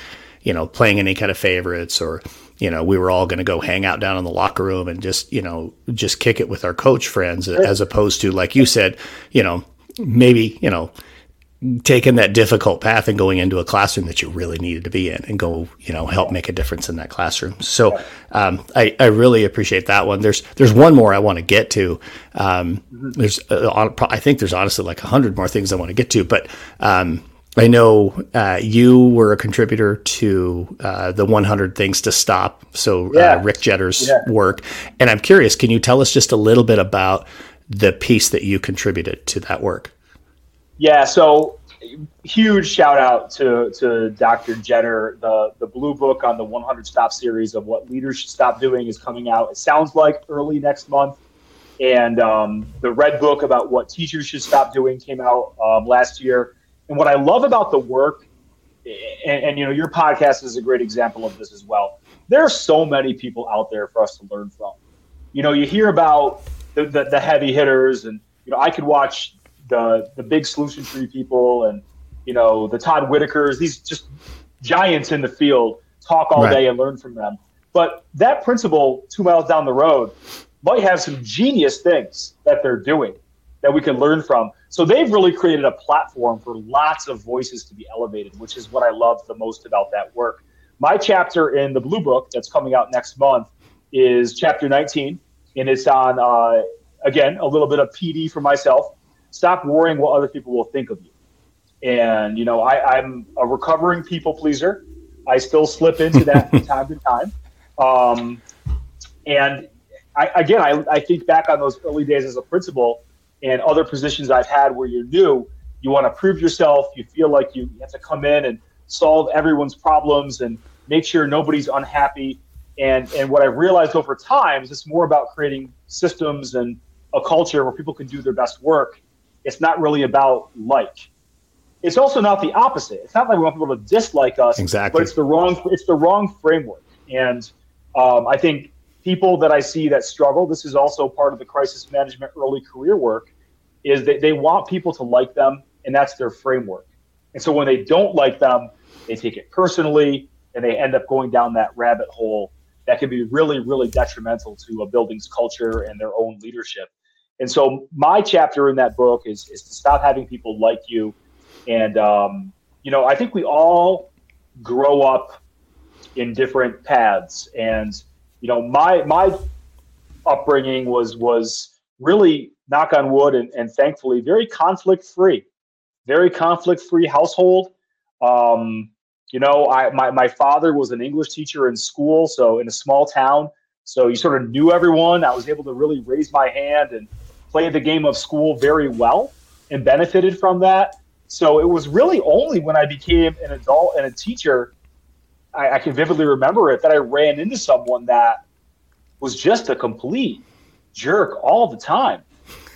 you know, playing any kind of favorites or, you know, we were all going to go hang out down in the locker room and just, you know, just kick it with our coach friends as opposed to, like you said, you know, maybe, you know, taking that difficult path and going into a classroom that you really needed to be in and go, you know, help make a difference in that classroom. So um, I, I really appreciate that one. There's there's one more I want to get to. Um, there's uh, I think there's honestly like a hundred more things I want to get to, but um, I know uh, you were a contributor to uh, the 100 Things to Stop, so uh, yeah. Rick Jetter's yeah. work. And I'm curious, can you tell us just a little bit about the piece that you contributed to that work. Yeah, so huge shout out to to Dr. Jetter. The the blue book on the 100 Stop series of what leaders should stop doing is coming out. It sounds like early next month, and um, the red book about what teachers should stop doing came out um, last year. And what I love about the work, and, and you know, your podcast is a great example of this as well. There are so many people out there for us to learn from. You know, you hear about the, the, the heavy hitters, and you know, I could watch the the big solution tree people and you know the Todd Whitakers, these just giants in the field, talk all right. day and learn from them. But that principal two miles down the road might have some genius things that they're doing that we can learn from. So they've really created a platform for lots of voices to be elevated, which is what I love the most about that work. My chapter in the Blue Book that's coming out next month is chapter 19, and it's on uh, again a little bit of PD for myself stop worrying what other people will think of you. And you know, I, I'm a recovering people pleaser. I still slip into that from time to time. Um, and I, again, I, I think back on those early days as a principal and other positions I've had where you're new. You want to prove yourself. You feel like you have to come in and solve everyone's problems and make sure nobody's unhappy. And and what I've realized over time is it's more about creating systems and a culture where people can do their best work it's not really about like. It's also not the opposite. It's not like we want people to dislike us. Exactly. But it's the wrong. It's the wrong framework. And um, I think people that I see that struggle. This is also part of the crisis management early career work. Is that they want people to like them, and that's their framework. And so when they don't like them, they take it personally, and they end up going down that rabbit hole that can be really, really detrimental to a building's culture and their own leadership. And so my chapter in that book is is to stop having people like you. And um, you know, I think we all grow up in different paths. And you know, my my upbringing was was really knock on wood and, and thankfully very conflict free, very conflict free household. Um, you know, I my, my father was an English teacher in school, so in a small town. So you sort of knew everyone. I was able to really raise my hand and play the game of school very well and benefited from that. So it was really only when I became an adult and a teacher, I, I can vividly remember it, that I ran into someone that was just a complete jerk all the time.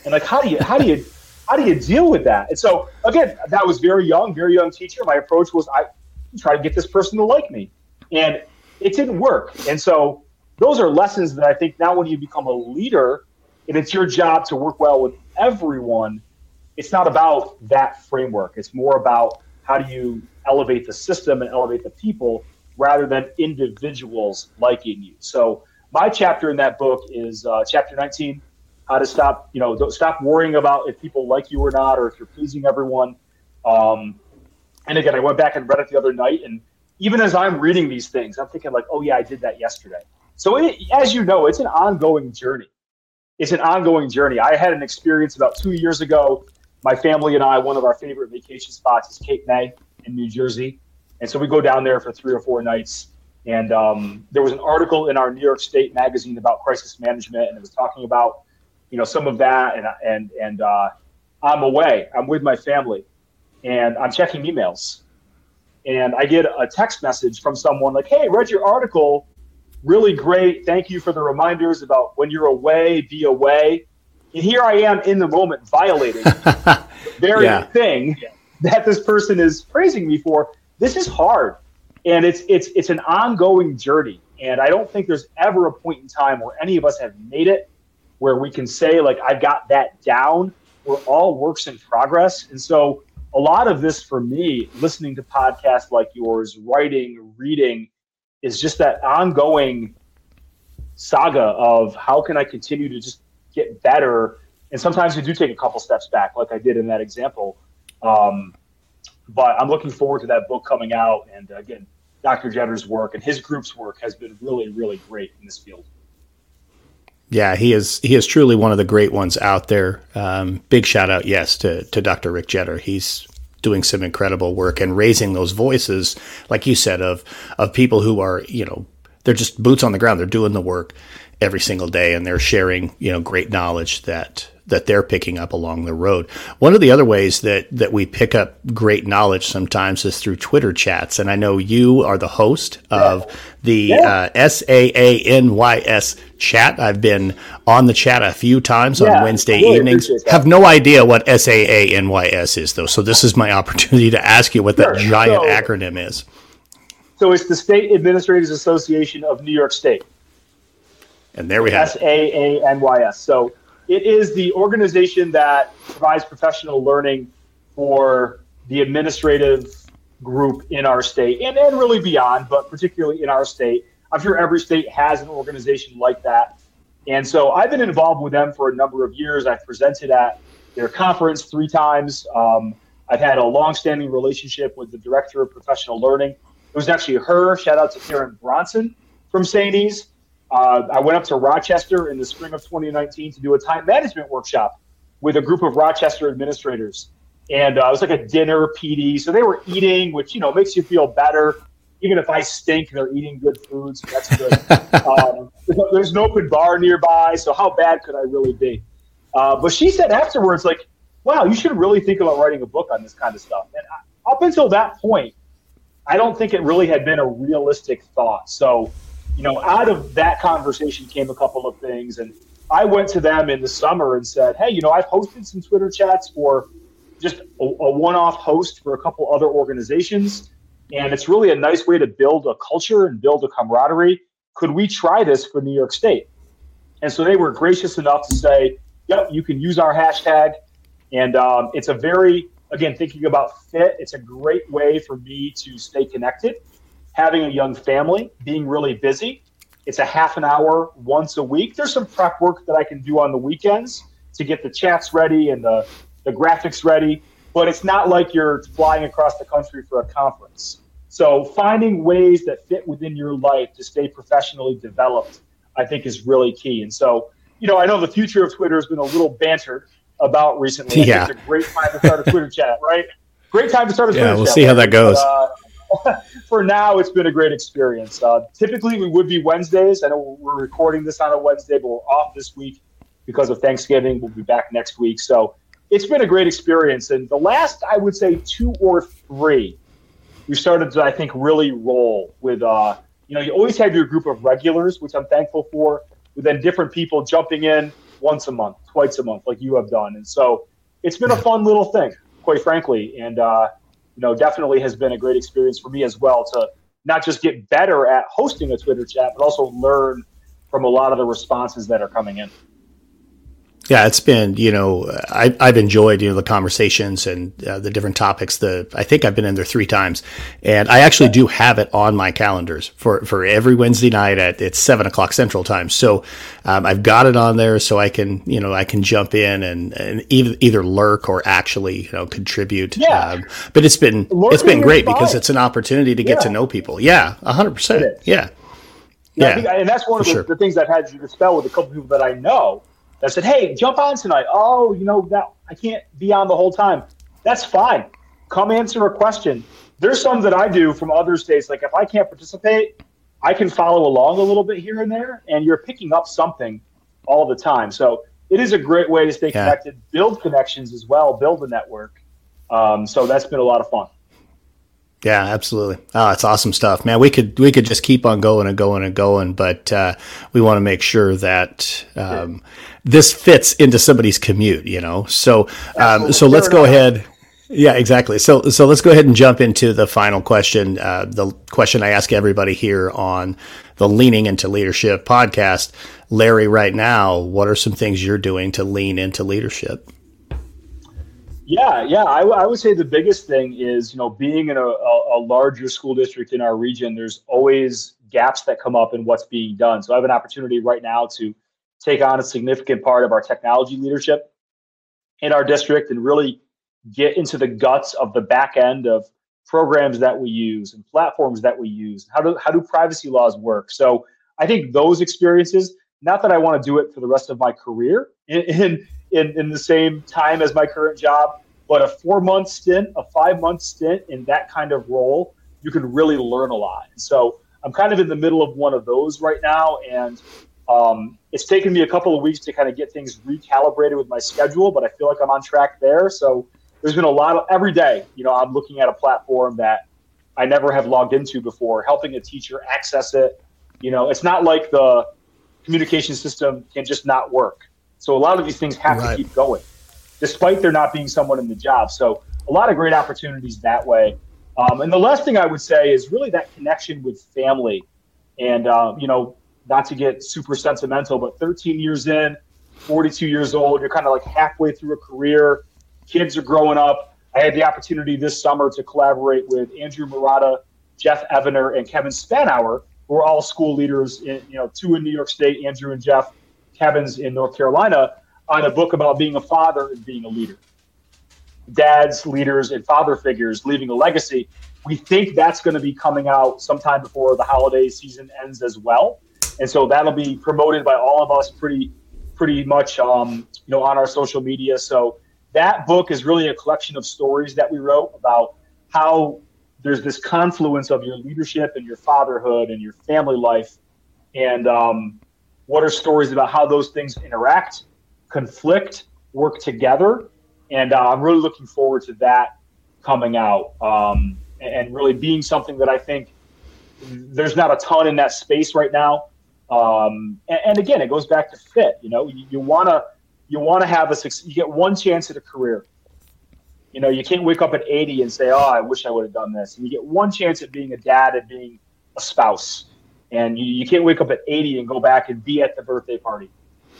And like, how do you, how do you, how do you deal with that? And so again, that was very young, very young teacher. My approach was I try to get this person to like me, and it didn't work. And so those are lessons that I think now when you become a leader, and it's your job to work well with everyone. It's not about that framework. It's more about how do you elevate the system and elevate the people rather than individuals liking you. So my chapter in that book is uh, chapter 19, how to stop, you know, stop worrying about if people like you or not, or if you're pleasing everyone. Um, and again, I went back and read it the other night, and even as I'm reading these things, I'm thinking like, oh yeah, I did that yesterday. So it, as you know, it's an ongoing journey it's an ongoing journey. I had an experience about two years ago. My family and I, one of our favorite vacation spots is Cape May in New Jersey. And so we go down there for three or four nights. And um, there was an article in our New York State magazine about crisis management, and it was talking about, you know, some of that. And and and uh, I'm away. I'm with my family, and I'm checking emails, and I get a text message from someone like, "Hey, read your article really great. Thank you for the reminders about when you're away, be away. And here I am in the moment violating the very yeah. thing that this person is praising me for. This is hard. And it's it's it's an ongoing journey. And I don't think there's ever a point in time where any of us have made it where we can say, like, I've got that down. We're all works in progress. And so a lot of this for me, listening to podcasts like yours, writing, reading, is just that ongoing saga of how can I continue to just get better. And sometimes you do take a couple steps back, like I did in that example. Um, but I'm looking forward to that book coming out. And again, Dr. Jetter's work and his group's work has been really, really great in this field. Yeah, he is. He is truly one of the great ones out there. Um, big shout out, yes, to to Dr. Rick Jetter. He's doing some incredible work and raising those voices, like you said, of of people who are, you know, they're just boots on the ground. They're doing the work every single day and they're sharing, you know, great knowledge that that they're picking up along the road. One of the other ways that that we pick up great knowledge sometimes is through Twitter chats, and I know you are the host of the uh, SAANYS chat. I've been on the chat a few times yeah, on Wednesday really evenings. Have no idea what SAANYS is though, so this is my opportunity to ask you what sure. that giant so, acronym is. So it's the State Administrators Association of New York State. And there we have S A A N Y S. So it is the organization that provides professional learning for the administrative group in our state and, and really beyond, but particularly in our state. I'm sure every state has an organization like that. And so I've been involved with them for a number of years. I've presented at their conference three times. Um, I've had a long-standing relationship with the director of professional learning. It was actually her. Shout out to Karen Bronson from St. Uh, I went up to Rochester in the spring of 2019 to do a time management workshop with a group of Rochester administrators. And uh, it was like a dinner PD. So they were eating, which, you know, makes you feel better. Even if I stink, they're eating good food. So that's good. um, there's an open bar nearby. So how bad could I really be? Uh, but she said afterwards, like, wow, you should really think about writing a book on this kind of stuff. And up until that point, I don't think it really had been a realistic thought. So, you know, out of that conversation came a couple of things. And I went to them in the summer and said, hey, you know, I've hosted some Twitter chats for just a, a one off host for a couple other organizations. And it's really a nice way to build a culture and build a camaraderie. Could we try this for New York State? And so they were gracious enough to say, yep, you can use our hashtag. And um, it's a very, again, thinking about fit, it's a great way for me to stay connected. Having a young family, being really busy, it's a half an hour once a week. There's some prep work that I can do on the weekends to get the chats ready and the, the graphics ready, but it's not like you're flying across the country for a conference. So finding ways that fit within your life to stay professionally developed, I think is really key. And so, you know, I know the future of Twitter has been a little bantered about recently. Yeah. it's a great time to start a Twitter chat, right? Great time to start a Twitter chat. yeah, we'll see how that goes. But, uh, for now, it's been a great experience. Uh, typically, we would be Wednesdays. I know we're recording this on a Wednesday, but we're off this week because of Thanksgiving. We'll be back next week. So it's been a great experience. And the last, I would say, two or three, we started to, I think, really roll with, uh, you know, you always have your group of regulars, which I'm thankful for, but then different people jumping in once a month, twice a month, like you have done. And so it's been a fun little thing, quite frankly. And, uh, you know, definitely has been a great experience for me as well to not just get better at hosting a Twitter chat, but also learn from a lot of the responses that are coming in. Yeah, it's been you know I, I've enjoyed you know the conversations and uh, the different topics. The I think I've been in there three times, and I actually do have it on my calendars for for every Wednesday night at it's seven o'clock Central Time. So um, I've got it on there so I can you know I can jump in and, and either either lurk or actually you know contribute. Yeah. Um, but it's been Lurking it's been great because it's an opportunity to get yeah. to know people. Yeah, hundred percent. Yeah. Yeah, think, and that's one of the, sure. the, things I've had to dispel with a couple people that I know that said, "Hey, jump on tonight." Oh, you know that I can't be on the whole time. That's fine. Come answer a question. There's some that I do from other states. Like if I can't participate, I can follow along a little bit here and there, and you're picking up something all the time. So it is a great way to stay yeah. connected, build connections as well, build a network. Um, so that's been a lot of fun. Yeah, absolutely. Oh, it's awesome stuff, man. We could we could just keep on going and going and going, but uh, we want to make sure that um, this fits into somebody's commute. You know, so um, so let's go ahead. Yeah, exactly. So so let's go ahead and jump into the final question. Uh, the question I ask everybody here on the Leaning into Leadership podcast, Larry. Right now, what are some things you're doing to lean into leadership? Yeah, yeah. I, would say the biggest thing is, you know, being in a, a, a, larger school district in our region, there's always gaps that come up in what's being done. So I have an opportunity right now to take on a significant part of our technology leadership in our district and really get into the guts of the back end of programs that we use and platforms that we use. How do how do privacy laws work? So I think those experiences, not that I want to do it for the rest of my career in, in in, in the same time as my current job. But a four month stint, a five month stint in that kind of role, you can really learn a lot. So I'm kind of in the middle of one of those right now. And Um, it's taken me a couple of weeks to kind of get things recalibrated with my schedule, but I feel like I'm on track there. So there's been a lot of every day, you know, I'm looking at a platform that I never have logged into before, helping a teacher access it. You know, it's not like the communication system can just not work. So a lot of these things have right. to keep going, despite there not being someone in the job. So a lot of great opportunities that way. Um, and the last thing I would say is really that connection with family. And, uh, you know, not to get super sentimental, but 13 years in, 42 years old, you're kind of like halfway through a career. Kids are growing up. I had the opportunity this summer to collaborate with Andrew Marotta, Jeff Evener, and Kevin Spanauer, who are all school leaders, in, you know, two in New York State, Andrew and Jeff, Kevin's in North Carolina, on a book about being a father and being a leader. Dads, leaders, and father figures leaving a legacy. We think that's going to be coming out sometime before the holiday season ends as well and so that'll be promoted by all of us pretty pretty much um, you know on our social media. So that book is really a collection of stories that we wrote about how there's this confluence of your leadership and your fatherhood and your family life, and um, what are stories about how those things interact, conflict, work together, and uh, I'm really looking forward to that coming out um, and really being something that I think there's not a ton in that space right now. Um, and, and, again, it goes back to fit. You know, you, want to you want to have a you get one chance at a career. You know, you can't wake up at 80 and say, "Oh, I wish I would have done this." And you get one chance at being a dad and being a spouse, and you, you can't wake up at 80 and go back and be at the birthday party.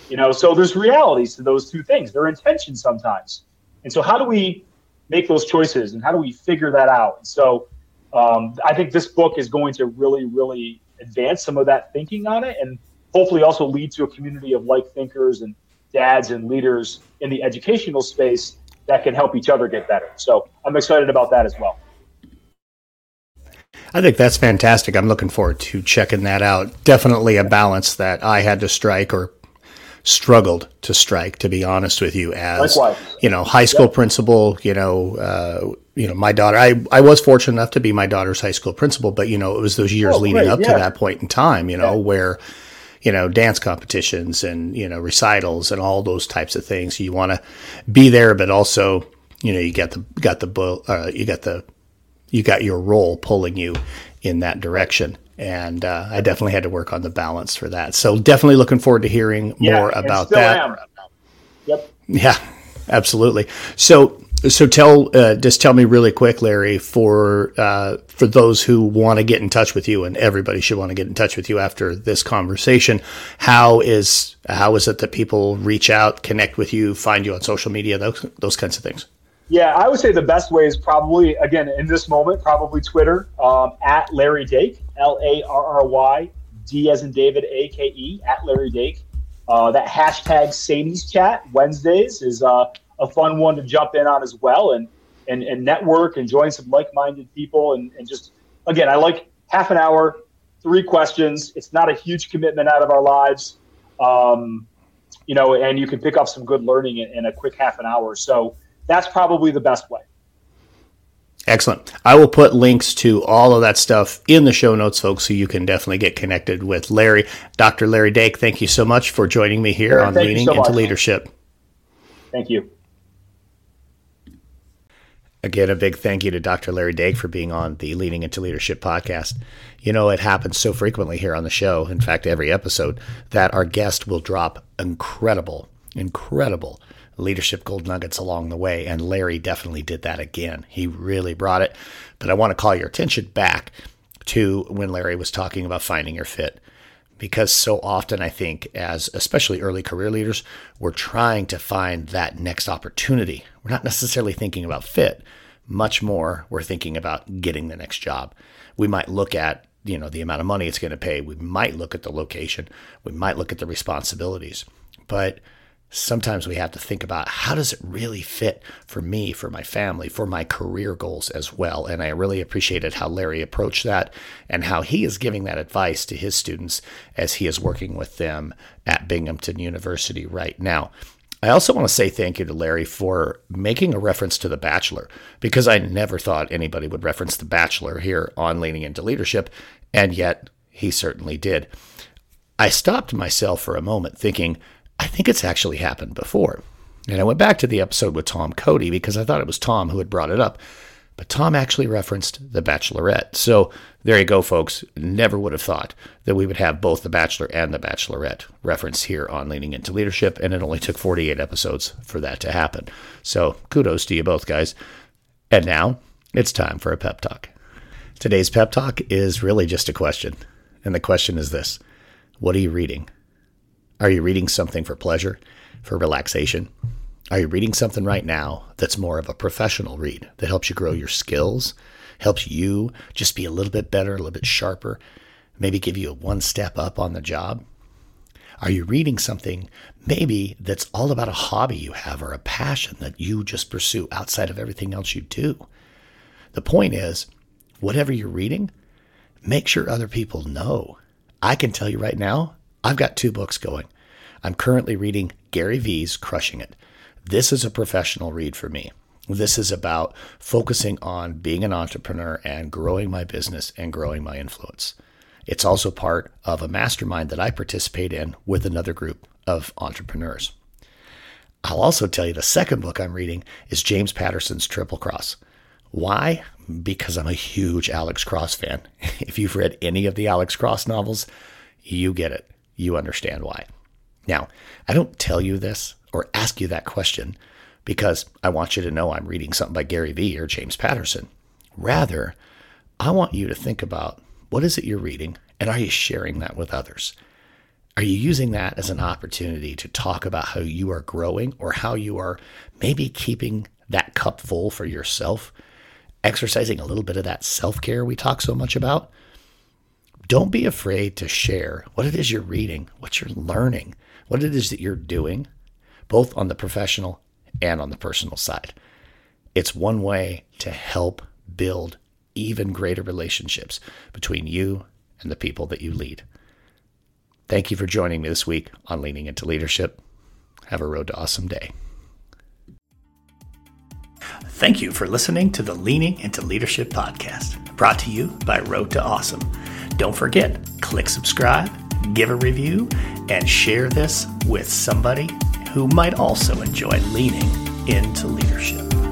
You know, so there's realities to those two things. They're intentions sometimes, and so how do we make those choices and how do we figure that out? And so um, I think this book is going to really, really advance some of that thinking on it and hopefully also lead to a community of like thinkers and dads and leaders in the educational space that can help each other get better. So I'm excited about that as well. I think that's fantastic. I'm looking forward to checking that out. Definitely a balance that I had to strike or struggled to strike, to be honest with you, as Likewise. you know, high school yep. principal. You know, uh, you know, my daughter. I I was fortunate enough to be my daughter's high school principal, but you know, it was those years oh, leading great. up yeah. to that point in time. You know, yeah. where you know dance competitions and you know recitals and all those types of things. You want to be there, but also you know you got the got the uh, you got the you got your role pulling you in that direction and uh, I definitely had to work on the balance for that. So definitely looking forward to hearing yeah, more about that. Am. Yep. Yeah, absolutely. So so tell uh, just tell me really quick, Larry, for uh, for those who want to get in touch with you, and everybody should want to get in touch with you after this conversation. How is how is it that people reach out, connect with you, find you on social media, those those kinds of things? Yeah, I would say the best way is probably again in this moment, probably Twitter um, at Larry Dake, L A R R Y D as in David A K E at Larry Dake. Uh, that hashtag SAANYS Chat Wednesdays is uh, a fun one to jump in on as well, and and, and network and join some like-minded people, and, and just again, I like half an hour, three questions. It's not a huge commitment out of our lives. Um, you know, and you can pick up some good learning in, in a quick half an hour. So that's probably the best way. Excellent. I will put links to all of that stuff in the show notes, folks, so you can definitely get connected with Larry. Dr. Larry Dake, thank you so much for joining me here on Leaning so into Leadership. Thank you. Again, a big thank you to Dr. Larry Dake for being on the Leaning into Leadership podcast. You know, it happens so frequently here on the show, in fact, every episode, that our guest will drop incredible, incredible leadership gold nuggets along the way. And Larry definitely did that again. He really brought it. But I want to call your attention back to when Larry was talking about finding your fit. Because so often, I think, as especially early career leaders, we're trying to find that next opportunity. We're not necessarily thinking about fit. Much more, we're thinking about getting the next job. We might look at you know the amount of money it's going to pay. We might look at the location. We might look at the responsibilities. But sometimes we have to think about how does it really fit for me, for my family, for my career goals as well. And I really appreciated how Larry approached that and how he is giving that advice to his students as he is working with them at Binghamton University right now. I also want to say thank you to Larry for making a reference to The Bachelor because I never thought anybody would reference The Bachelor here on Leaning into Leadership, and yet he certainly did. I stopped myself for a moment thinking, I think it's actually happened before. And I went back to the episode with Tom Cody because I thought it was Tom who had brought it up. But Tom actually referenced The Bachelorette. So there you go, folks. Never would have thought that we would have both The Bachelor and The Bachelorette referenced here on Leaning into Leadership. And it only took 48 episodes for that to happen. So kudos to you both, guys. And now it's time for a pep talk. Today's pep talk is really just a question. And the question is this What are you reading? Are you reading something for pleasure, for relaxation? Are you reading something right now that's more of a professional read that helps you grow your skills, helps you just be a little bit better, a little bit sharper, maybe give you a one step up on the job? Are you reading something maybe that's all about a hobby you have or a passion that you just pursue outside of everything else you do? The point is, whatever you're reading, make sure other people know. I can tell you right now, I've got two books going. I'm currently reading Gary Vee's Crushing It. This is a professional read for me. This is about focusing on being an entrepreneur and growing my business and growing my influence. It's also part of a mastermind that I participate in with another group of entrepreneurs. I'll also tell you the second book I'm reading is James Patterson's Triple Cross. Why? Because I'm a huge Alex Cross fan. If you've read any of the Alex Cross novels, you get it you understand why. Now, I don't tell you this or ask you that question because I want you to know I'm reading something by Gary Vee or James Patterson. Rather, I want you to think about what is it you're reading and are you sharing that with others? Are you using that as an opportunity to talk about how you are growing or how you are maybe keeping that cup full for yourself, exercising a little bit of that self care we talk so much about? Don't be afraid to share what it is you're reading, what you're learning, what it is that you're doing, both on the professional and on the personal side. It's one way to help build even greater relationships between you and the people that you lead. Thank you for joining me this week on Leaning into Leadership. Have a road to awesome day. Thank you for listening to the Leaning into Leadership podcast, brought to you by Road to Awesome. Don't forget, click subscribe, give a review, and share this with somebody who might also enjoy leaning into leadership.